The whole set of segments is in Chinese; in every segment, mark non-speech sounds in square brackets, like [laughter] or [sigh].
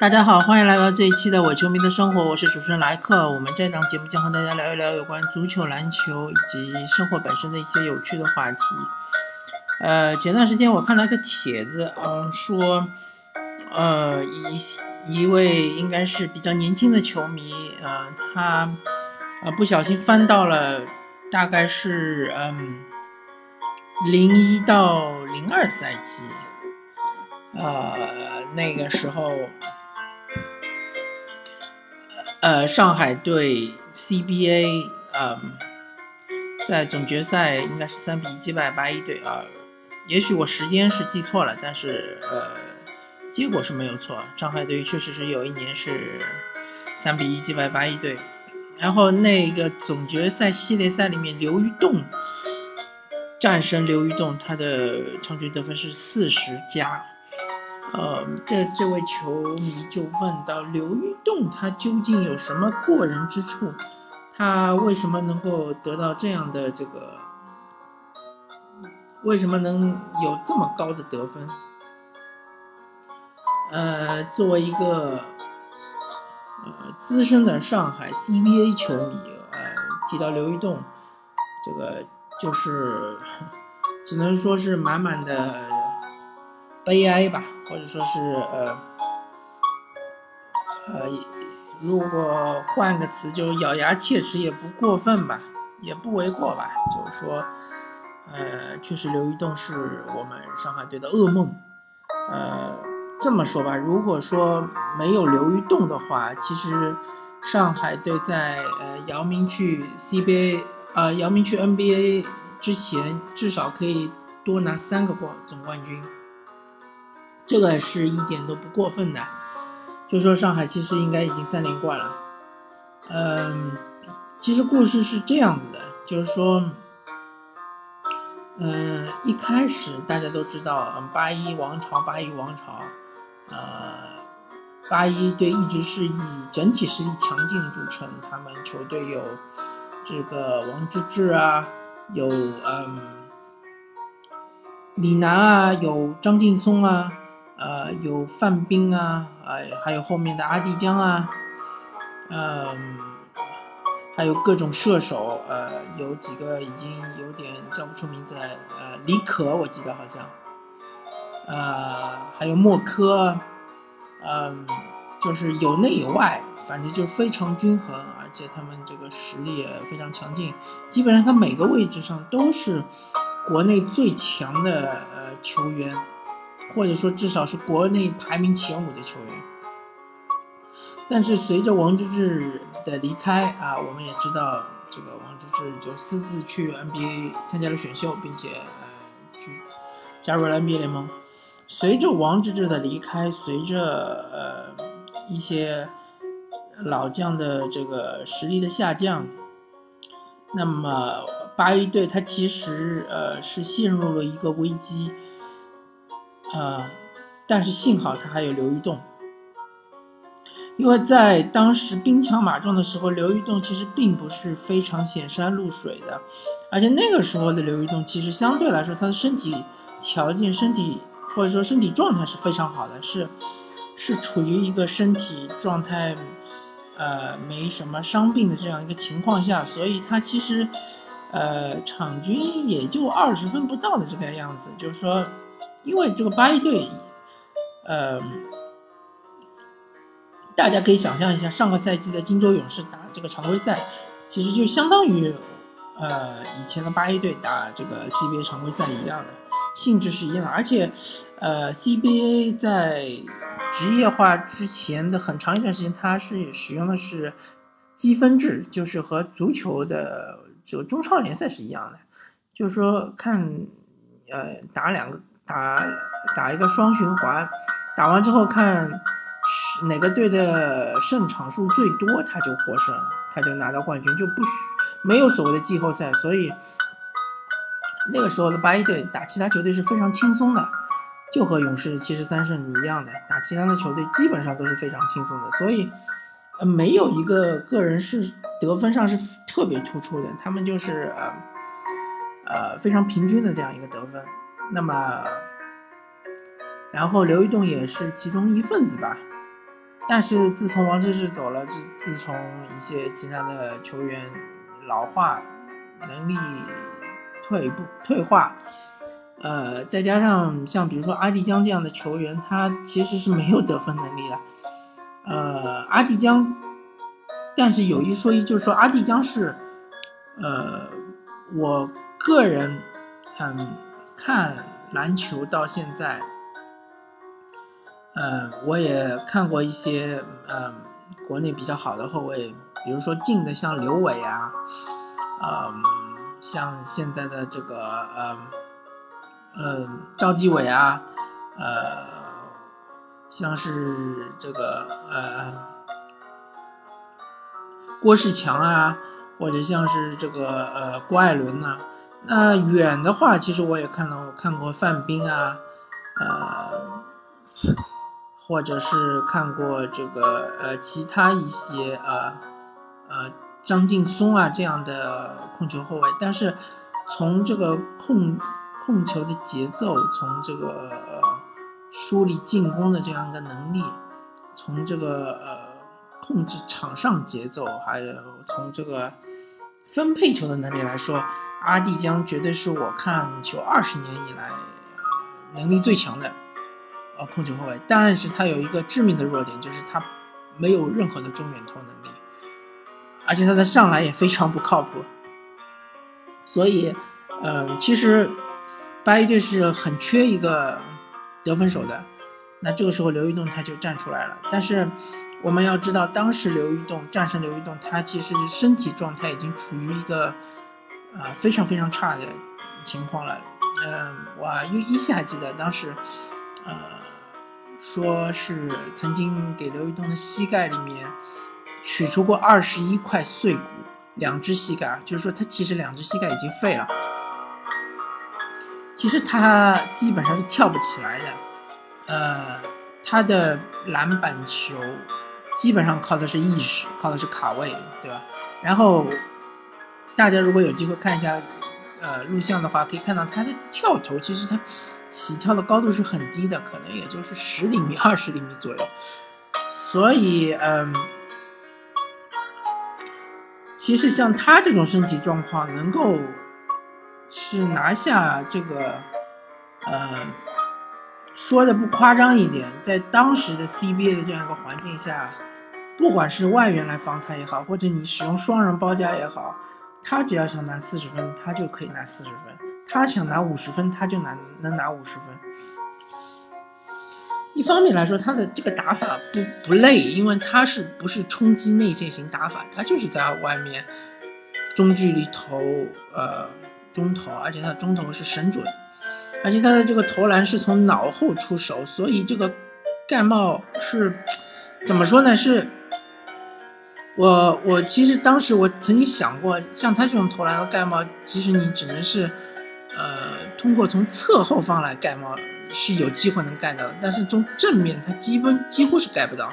大家好，欢迎来到这一期的《伪球迷的生活》，我是主持人莱克。我们这档节目将和大家聊一聊有关足球、篮球以及生活本身的一些有趣的话题。呃，前段时间我看到一个帖子，嗯，说，呃，一一位应该是比较年轻的球迷，呃，他呃不小心翻到了大概是嗯零一到零二赛季，呃，那个时候。呃，上海队 CBA，嗯，在总决赛应该是三比一击败八一队啊，也许我时间是记错了，但是呃，结果是没有错。上海队确实是有一年是三比一击败八一队，然后那个总决赛系列赛里面，刘玉栋战神刘玉栋，他的场均得分是四十加。呃，这这位球迷就问到刘玉栋他究竟有什么过人之处？他为什么能够得到这样的这个？为什么能有这么高的得分？呃，作为一个呃资深的上海 CBA 球迷，呃，提到刘玉栋，这个就是只能说是满满的悲哀吧。或者说是呃呃，如果换个词，就咬牙切齿也不过分吧，也不为过吧。就是说，呃，确实刘玉栋是我们上海队的噩梦。呃，这么说吧，如果说没有刘玉栋的话，其实上海队在呃姚明去 CBA 呃姚明去 NBA 之前，至少可以多拿三个冠总冠军。这个是一点都不过分的，就说上海其实应该已经三连冠了。嗯，其实故事是这样子的，就是说，嗯，一开始大家都知道，嗯八一王朝，八一王朝，呃，八一队一直是以整体实力强劲著称，他们球队有这个王治郅啊，有嗯李楠啊，有张劲松啊。呃，有范斌啊，哎，还有后面的阿迪江啊，嗯，还有各种射手，呃，有几个已经有点叫不出名字来，呃，李可我记得好像，呃，还有莫科，嗯，就是有内有外，反正就非常均衡，而且他们这个实力也非常强劲，基本上他每个位置上都是国内最强的呃球员。或者说至少是国内排名前五的球员，但是随着王治郅的离开啊，我们也知道这个王治郅就私自去 NBA 参加了选秀，并且呃去加入了 NBA 联盟。随着王治郅的离开，随着呃一些老将的这个实力的下降，那么八一队他其实呃是陷入了一个危机。呃，但是幸好他还有刘玉栋，因为在当时兵强马壮的时候，刘玉栋其实并不是非常显山露水的，而且那个时候的刘玉栋其实相对来说他的身体条件、身体或者说身体状态是非常好的，是是处于一个身体状态呃没什么伤病的这样一个情况下，所以他其实呃场均也就二十分不到的这个样子，就是说。因为这个八一队，呃，大家可以想象一下，上个赛季的金州勇士打这个常规赛，其实就相当于呃以前的八一队打这个 CBA 常规赛一样的性质是一样的。而且，呃，CBA 在职业化之前的很长一段时间，它是使用的是积分制，就是和足球的这个中超联赛是一样的，就是说看呃打两个。打打一个双循环，打完之后看哪个队的胜场数最多，他就获胜，他就拿到冠军，就不需没有所谓的季后赛。所以那个时候的八一队打其他球队是非常轻松的，就和勇士七十三胜一样的，打其他的球队基本上都是非常轻松的。所以呃，没有一个个人是得分上是特别突出的，他们就是呃呃非常平均的这样一个得分。那么，然后刘玉栋也是其中一份子吧。但是自从王治郅走了，自自从一些其他的球员老化，能力退步退化，呃，再加上像比如说阿蒂江这样的球员，他其实是没有得分能力的。呃，阿蒂江，但是有一说一，就是说阿蒂江是，呃，我个人嗯看篮球到现在。嗯，我也看过一些嗯国内比较好的后卫，比如说进的像刘伟啊，嗯，像现在的这个嗯嗯赵继伟啊，呃，像是这个呃郭士强啊，或者像是这个呃郭艾伦呐。那远的话，其实我也看到我看过范斌啊，呃。或者是看过这个呃其他一些呃呃张劲松啊这样的控球后卫，但是从这个控控球的节奏，从这个呃梳理进攻的这样一个能力，从这个呃控制场上节奏，还有从这个分配球的能力来说，阿蒂江绝对是我看球二十年以来能力最强的。呃，控球后卫，但是他有一个致命的弱点，就是他没有任何的中远投能力，而且他的上来也非常不靠谱。所以，嗯，其实八一队是很缺一个得分手的。那这个时候刘玉栋他就站出来了。但是我们要知道，当时刘玉栋战胜刘玉栋，他其实身体状态已经处于一个啊非常非常差的情况了。嗯，我依依稀还记得当时，呃。说是曾经给刘玉栋的膝盖里面取出过二十一块碎骨，两只膝盖，就是说他其实两只膝盖已经废了。其实他基本上是跳不起来的，呃，他的篮板球基本上靠的是意识，靠的是卡位，对吧？然后大家如果有机会看一下呃录像的话，可以看到他的跳投，其实他。起跳的高度是很低的，可能也就是十厘米、二十厘米左右。所以，嗯，其实像他这种身体状况，能够是拿下这个，呃，说的不夸张一点，在当时的 CBA 的这样一个环境下，不管是外援来防他也好，或者你使用双人包夹也好，他只要想拿四十分，他就可以拿四十分。他想拿五十分，他就拿能拿五十分。一方面来说，他的这个打法不不累，因为他是不是冲击内线型打法，他就是在外面中距离投，呃，中投，而且他的中投是神准，而且他的这个投篮是从脑后出手，所以这个盖帽是怎么说呢？是，我我其实当时我曾经想过，像他这种投篮的盖帽，其实你只能是。呃，通过从侧后方来盖帽是有机会能盖到的，但是从正面它基本几乎是盖不到，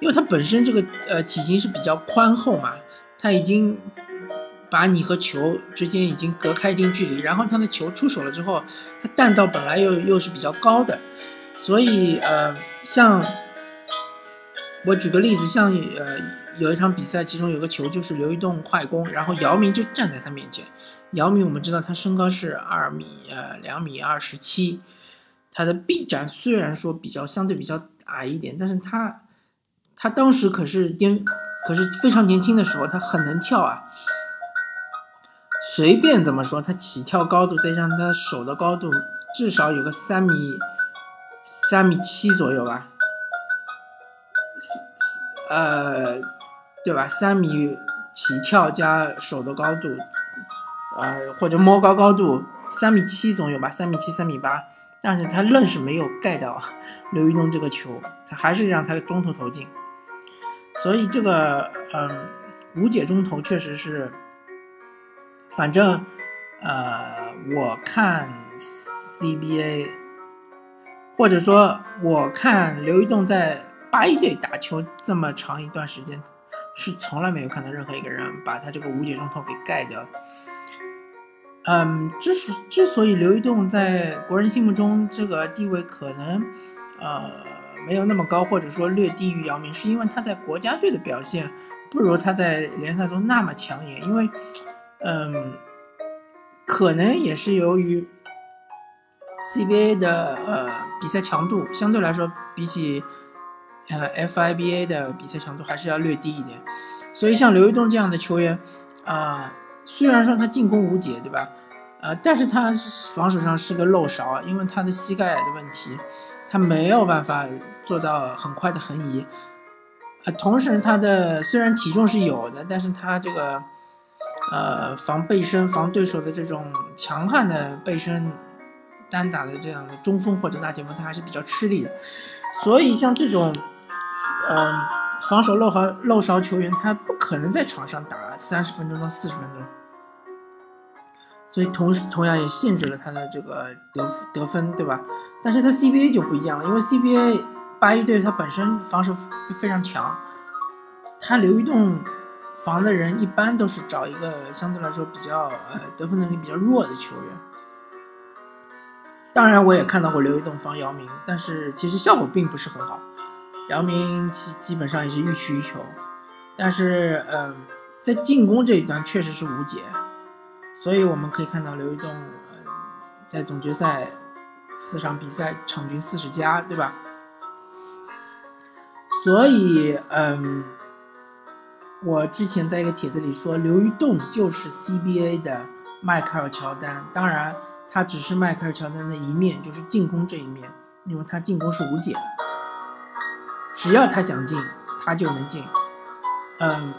因为它本身这个呃体型是比较宽厚嘛，它已经把你和球之间已经隔开一定距离，然后它的球出手了之后，它弹道本来又又是比较高的，所以呃，像我举个例子，像呃有一场比赛，其中有个球就是刘一栋快攻，然后姚明就站在他面前。姚明，我们知道他身高是二米，呃，两米二十七，他的臂展虽然说比较相对比较矮一点，但是他，他当时可是颠，可是非常年轻的时候，他很能跳啊。随便怎么说，他起跳高度再加上他手的高度，至少有个三米，三米七左右吧，呃，对吧？三米起跳加手的高度。呃，或者摸高高度三米七总有吧，三米七三米八，但是他愣是没有盖到 [laughs] 刘玉东这个球，他还是让他中投投进，所以这个嗯无解中投确实是，反正呃我看 CBA，或者说我看刘玉栋在八一队打球这么长一段时间，是从来没有看到任何一个人把他这个无解中投给盖掉。嗯，之所之所以刘玉栋在国人心目中这个地位可能，呃，没有那么高，或者说略低于姚明，是因为他在国家队的表现不如他在联赛中那么抢眼。因为，嗯，可能也是由于 CBA 的呃比赛强度相对来说比起呃 FIBA 的比赛强度还是要略低一点，所以像刘玉栋这样的球员，啊，虽然说他进攻无解，对吧？呃，但是他防守上是个漏勺，因为他的膝盖的问题，他没有办法做到很快的横移。呃，同时他的虽然体重是有的，但是他这个呃防背身、防对手的这种强悍的背身单打的这样的中锋或者大前锋，他还是比较吃力的。所以像这种嗯防守漏勺漏勺球员，他不可能在场上打三十分钟到四十分钟。所以同时同样也限制了他的这个得得分，对吧？但是他 CBA 就不一样了，因为 CBA 八一队他本身防守非常强，他刘玉栋防的人一般都是找一个相对来说比较呃得分能力比较弱的球员。当然我也看到过刘玉栋防姚明，但是其实效果并不是很好，姚明基基本上也是欲取欲求，但是嗯在进攻这一端确实是无解。所以我们可以看到刘玉栋，呃，在总决赛四场比赛场均四十加，对吧？所以，嗯，我之前在一个帖子里说，刘玉栋就是 CBA 的迈克尔乔丹。当然，他只是迈克尔乔丹的一面，就是进攻这一面，因为他进攻是无解的，只要他想进，他就能进。嗯，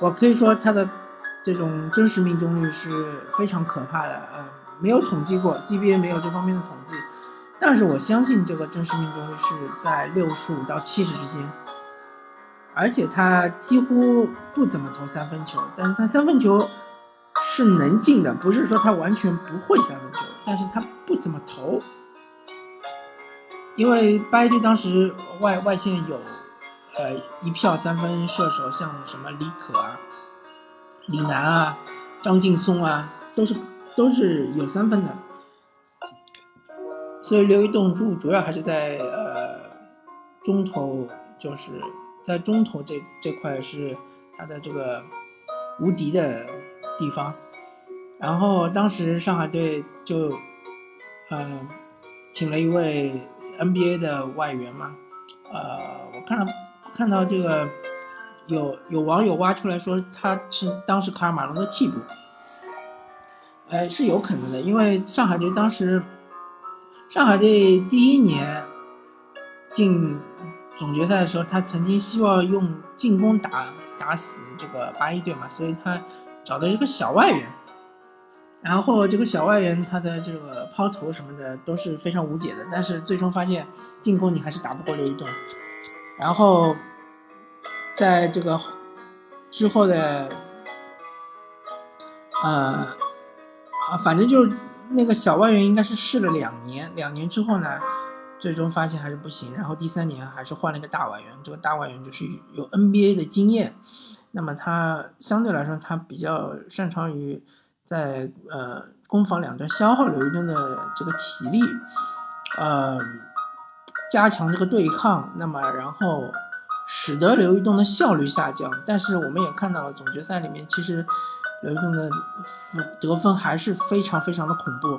我可以说他的。这种真实命中率是非常可怕的，嗯，没有统计过，CBA 没有这方面的统计，但是我相信这个真实命中率是在六十五到七十之间，而且他几乎不怎么投三分球，但是他三分球是能进的，不是说他完全不会三分球，但是他不怎么投，因为八一队当时外外线有，呃，一票三分射手，像什么李可啊。李楠啊，张劲松啊，都是都是有三分的，所以刘玉栋主主要还是在呃中投，就是在中投这这块是他的这个无敌的地方。然后当时上海队就呃请了一位 NBA 的外援嘛，呃，我看到看到这个。有有网友挖出来说他是当时卡尔马龙的替补，哎，是有可能的，因为上海队当时上海队第一年进总决赛的时候，他曾经希望用进攻打打死这个八一队嘛，所以他找的一个小外援，然后这个小外援他的这个抛投什么的都是非常无解的，但是最终发现进攻你还是打不过刘玉栋，然后。在这个之后的，呃，啊，反正就那个小外援应该是试了两年，两年之后呢，最终发现还是不行，然后第三年还是换了一个大外援，这个大外援就是有 NBA 的经验，那么他相对来说他比较擅长于在呃攻防两端消耗刘玉东的这个体力，呃，加强这个对抗，那么然后。使得刘玉栋的效率下降，但是我们也看到了总决赛里面，其实刘玉栋的得分还是非常非常的恐怖。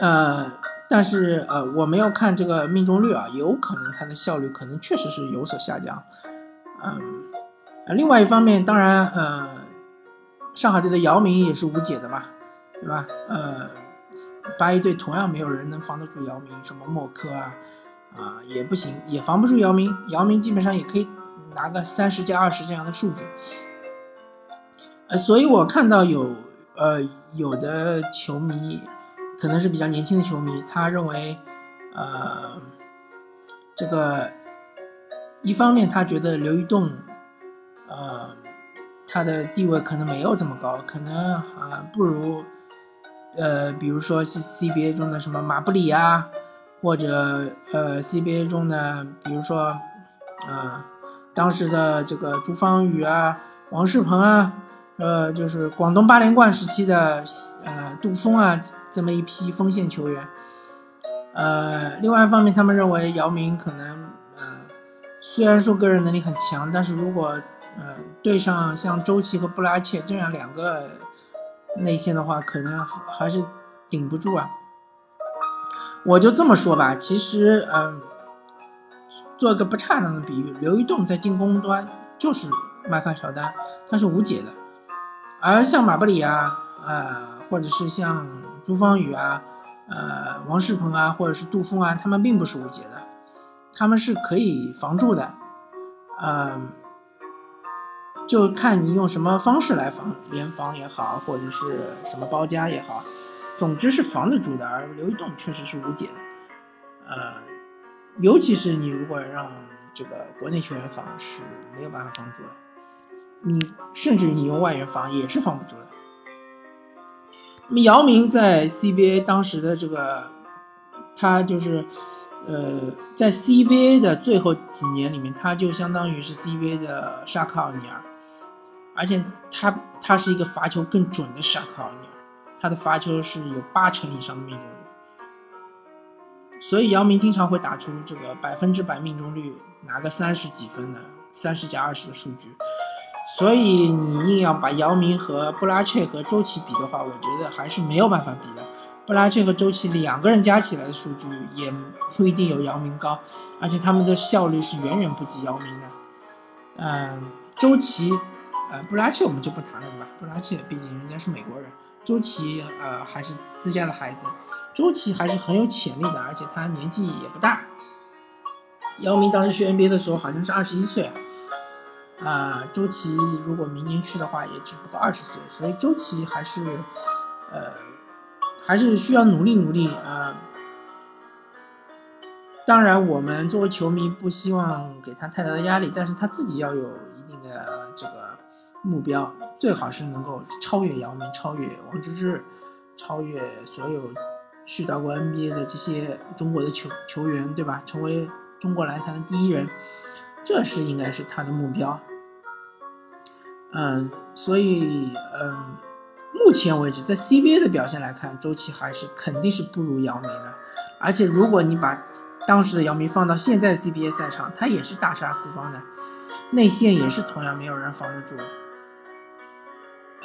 呃，但是呃，我们要看这个命中率啊，有可能他的效率可能确实是有所下降。嗯，另外一方面，当然，呃，上海队的姚明也是无解的嘛，对吧？呃，八一队同样没有人能防得住姚明，什么莫科啊。啊，也不行，也防不住姚明。姚明基本上也可以拿个三十加二十这样的数据。呃，所以我看到有呃有的球迷，可能是比较年轻的球迷，他认为，呃，这个一方面他觉得刘玉栋，呃，他的地位可能没有这么高，可能啊不如，呃，比如说 C CBA 中的什么马布里啊。或者呃，CBA 中的，比如说，呃，当时的这个朱芳雨啊、王仕鹏啊，呃，就是广东八连冠时期的呃杜峰啊，这么一批锋线球员，呃，另外一方面，他们认为姚明可能，呃，虽然说个人能力很强，但是如果，呃，对上像周琦和布拉切这样两个内线的话，可能还是顶不住啊。我就这么说吧，其实，嗯，做个不恰当的比喻，刘玉栋在进攻端就是迈克乔丹，他是无解的，而像马布里啊，呃，或者是像朱芳雨啊。呃，王仕鹏啊，或者是杜锋啊，他们并不是无解的，他们是可以防住的，嗯，就看你用什么方式来防，联防也好，或者是什么包夹也好，总之是防得住的。而刘一栋确实是无解的，呃，尤其是你如果让这个国内球员防是没有办法防住的，你甚至你用外援防也是防不住的。那么姚明在 CBA 当时的这个，他就是，呃，在 CBA 的最后几年里面，他就相当于是 CBA 的沙克奥尼尔，而且他他是一个罚球更准的沙克奥尼尔，他的罚球是有八成以上的命中率，所以姚明经常会打出这个百分之百命中率，拿个三十几分的三十加二十的数据。所以你硬要把姚明和布拉切和周琦比的话，我觉得还是没有办法比的。布拉切和周琦两个人加起来的数据也不一定有姚明高，而且他们的效率是远远不及姚明的。嗯，周琦，布拉切我们就不谈了吧。布拉切毕竟人家是美国人，周琦呃还是自家的孩子，周琦还是很有潜力的，而且他年纪也不大。姚明当时去 NBA 的时候好像是二十一岁。啊，周琦如果明年去的话，也只不过二十岁，所以周琦还是，呃，还是需要努力努力啊。当然，我们作为球迷不希望给他太大的压力，但是他自己要有一定的这个目标，最好是能够超越姚明，超越王治郅，超越所有去到过 NBA 的这些中国的球球员，对吧？成为中国篮坛的第一人。这是应该是他的目标，嗯，所以嗯，目前为止在 CBA 的表现来看，周琦还是肯定是不如姚明的。而且如果你把当时的姚明放到现在 CBA 赛场，他也是大杀四方的，内线也是同样没有人防得住。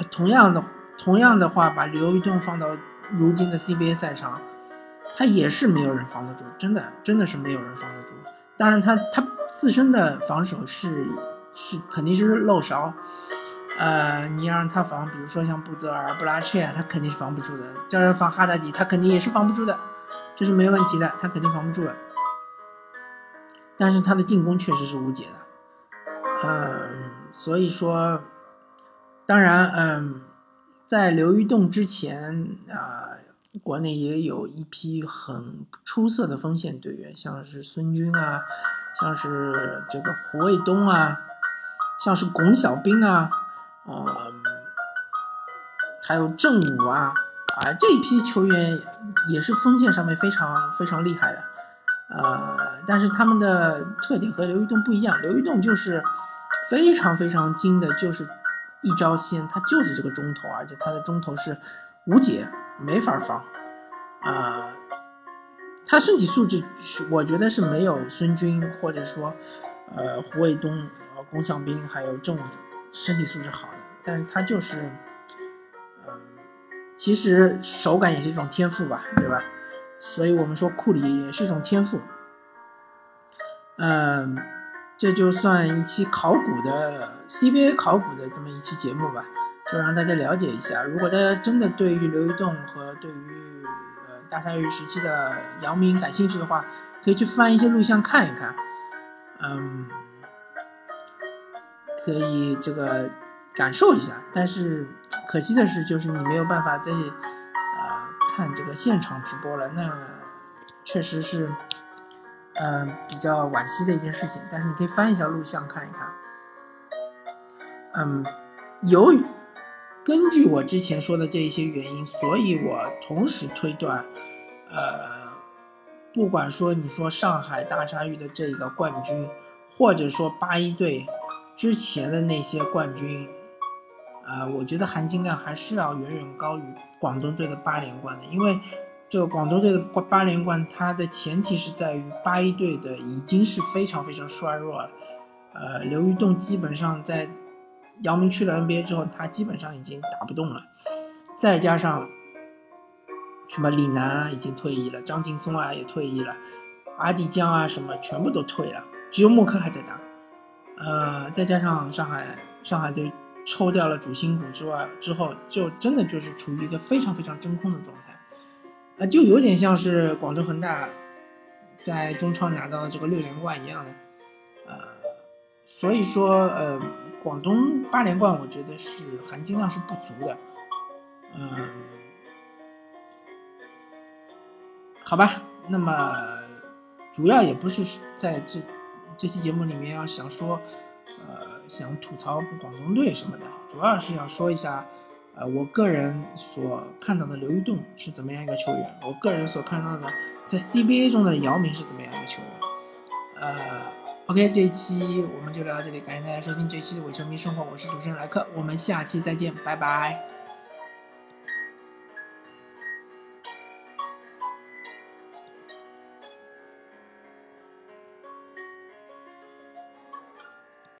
同样的，同样的话，把刘玉栋放到如今的 CBA 赛场，他也是没有人防得住，真的，真的是没有人防得住。当然，他他自身的防守是是肯定是漏勺，呃，你要让他防，比如说像布泽尔、布拉切，他肯定是防不住的；叫人防哈达迪，他肯定也是防不住的，这是没问题的，他肯定防不住的。但是他的进攻确实是无解的，嗯，所以说，当然，嗯，在刘玉栋之前啊。国内也有一批很出色的锋线队员，像是孙军啊，像是这个胡卫东啊，像是龚小兵啊，呃，还有郑武啊，啊，这一批球员也是锋线上面非常非常厉害的，呃，但是他们的特点和刘玉栋不一样，刘玉栋就是非常非常精的，就是一招鲜，他就是这个中投，而且他的中投是无解。没法防，啊，他身体素质，我觉得是没有孙军或者说，呃，胡卫东、呃，龚向兵还有郑武身体素质好的，但是他就是，嗯，其实手感也是一种天赋吧，对吧？所以我们说库里也是一种天赋，嗯，这就算一期考古的 CBA 考古的这么一期节目吧。就让大家了解一下，如果大家真的对于刘玉栋和对于呃大鲨鱼时期的姚明感兴趣的话，可以去翻一些录像看一看，嗯，可以这个感受一下。但是可惜的是，就是你没有办法在啊看这个现场直播了，那确实是嗯比较惋惜的一件事情。但是你可以翻一下录像看一看，嗯，由于。根据我之前说的这一些原因，所以我同时推断，呃，不管说你说上海大鲨鱼的这个冠军，或者说八一队之前的那些冠军，啊，我觉得含金量还是要远远高于广东队的八连冠的，因为这个广东队的八连冠，它的前提是在于八一队的已经是非常非常衰弱了。呃，刘玉栋基本上在姚明去了 NBA 之后，他基本上已经打不动了。再加上什么李楠啊已经退役了，张劲松啊也退役了，阿迪江啊什么全部都退了，只有默克还在打。呃，再加上上海上海队抽掉了主心骨之外之后，就真的就是处于一个非常非常真空的状态。啊，就有点像是广州恒大在中超拿到这个六连冠一样的，呃，所以说，呃，广东八连冠，我觉得是含金量是不足的，嗯，好吧，那么主要也不是在这这期节目里面要想说，呃，想吐槽广东队什么的，主要是要说一下。呃，我个人所看到的刘玉栋是怎么样一个球员？我个人所看到的在 CBA 中的姚明是怎么样一个球员？呃，OK，这一期我们就聊到这里，感谢大家收听这一期的伪球迷生活，我是主持人莱克，我们下期再见，拜拜。